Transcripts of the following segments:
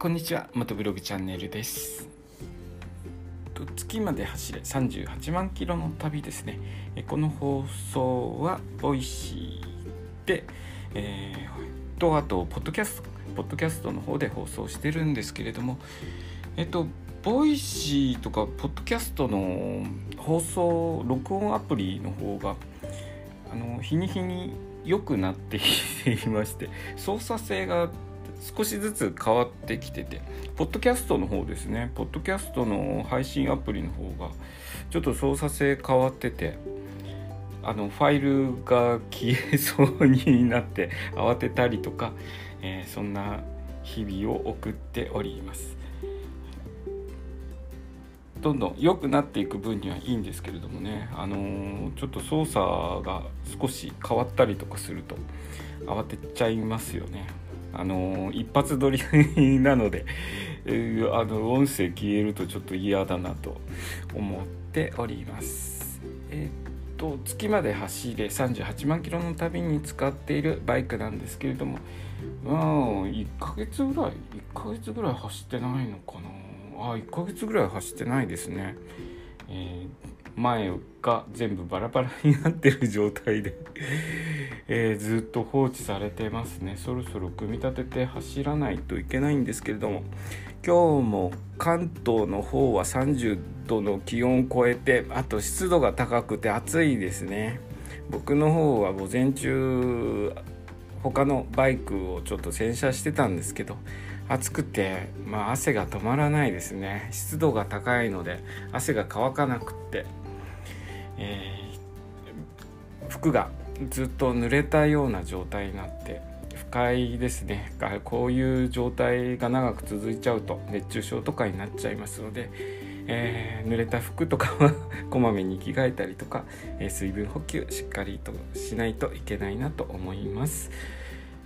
こんにちは元ブログチャンネルです。月まで走れ38万キロの旅ですね。この放送は Voicy で、えー、とあとポッドキャストポッドキャストの方で放送してるんですけれどもえっと Voicy とかポッドキャストの放送録音アプリの方があの日に日に良くなってきていまして操作性が少しずつ変わってきててポッドキャストの方ですね。ポッドキャストの配信アプリの方がちょっと操作性変わっててあのファイルが消えそうになって慌てたりとか、えー、そんな日々を送っております。どんどん良くなっていく分にはいいんですけれどもね、あのー、ちょっと操作が少し変わったりとかすると慌てちゃいますよね。あの一発撮りなので、えー、あの音声消えるとちょっと嫌だなと思っております。えー、っと月まで走れ38万キロの旅に使っているバイクなんですけれどもまあ1ヶ月ぐらい1ヶ月ぐらい走ってないのかなあ1ヶ月ぐらい走ってないですね。えー前が全部バラバラになってる状態で えー、ずっと放置されてますね。そろそろ組み立てて走らないといけないんですけれども今日も関東の方は30度の気温を超えてあと湿度が高くて暑いですね。僕の方は午前中他のバイクをちょっと洗車してたんですけど暑くて、まあ、汗が止まらないですね。湿度が高いので汗が乾かなくって。えー、服がずっと濡れたような状態になって不快ですねこういう状態が長く続いちゃうと熱中症とかになっちゃいますので、えー、濡れた服とかは こまめに着替えたりとか、えー、水分補給しっかりとしないといけないなと思います。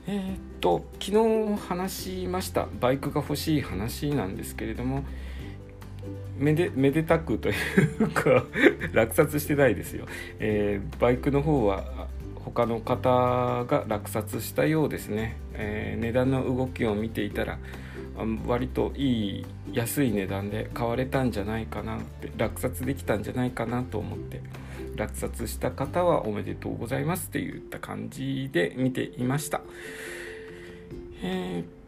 えー、っと昨日話しましたバイクが欲しい話なんですけれども、めでめでたくというか 落札してないですよ、えー、バイクの方は他の方が落札したようですね、えー、値段の動きを見ていたら割といい安い値段で買われたんじゃないかなって落札できたんじゃないかなと思って落札した方はおめでとうございますって言った感じで見ていました。えー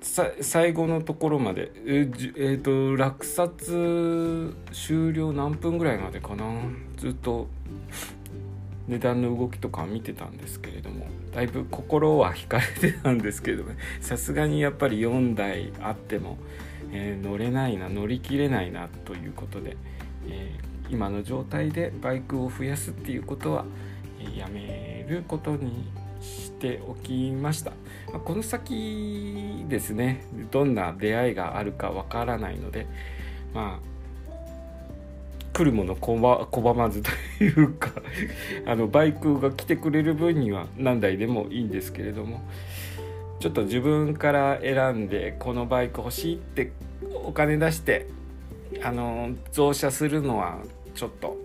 最後のところまで。えっ、ー、と落札終了何分ぐらいまでかな？ずっと値段の動きとか見てたんですけれども。だいぶ心は惹かれてたんですけどもさすがにやっぱり4台あっても、えー、乗れないな乗り切れないなということで、えー、今の状態でバイクを増やすっていうことは、え、やめることにておきました、まこの先ですねどんな出会いがあるかわからないのでまあ来るもの拒まずというか あのバイクが来てくれる分には何台でもいいんですけれどもちょっと自分から選んでこのバイク欲しいってお金出してあの増車するのはちょっと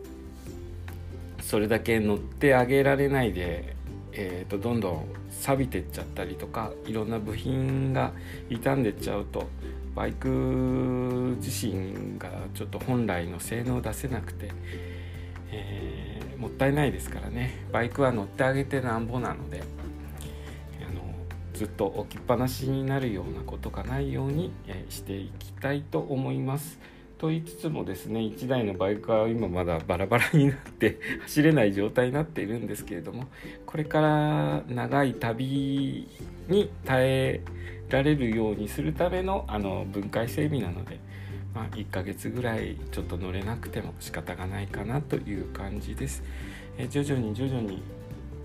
それだけ乗ってあげられないでえーと、どんどん錆びてっちゃったりとかいろんな部品が傷んでっちゃうとバイク自身がちょっと本来の性能を出せなくて、えー、もったいないですからねバイクは乗ってあげてなんぼなのであのずっと置きっぱなしになるようなことがないように、え、していきたいと思います。と言いつつもですね1台のバイクは今まだバラバラになって 走れない状態になっているんですけれどもこれから長い旅に耐えられるようにするためのあの分解整備なので、まあ、1ヶ月ぐらいちょっと乗れなくても仕方がないかなという感じです。え徐々に徐々に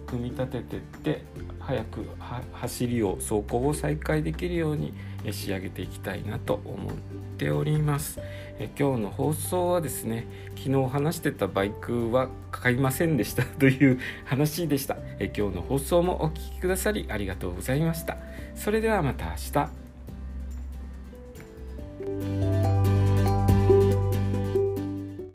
組み立ててって早く走りを走行を再開できるように仕上げていきたいなと思っております。え今日の放送はですね昨日話してたバイクは買いませんでしたという話でした。え今日の放送もお聴きくださりありがとうございました。それではまた明日。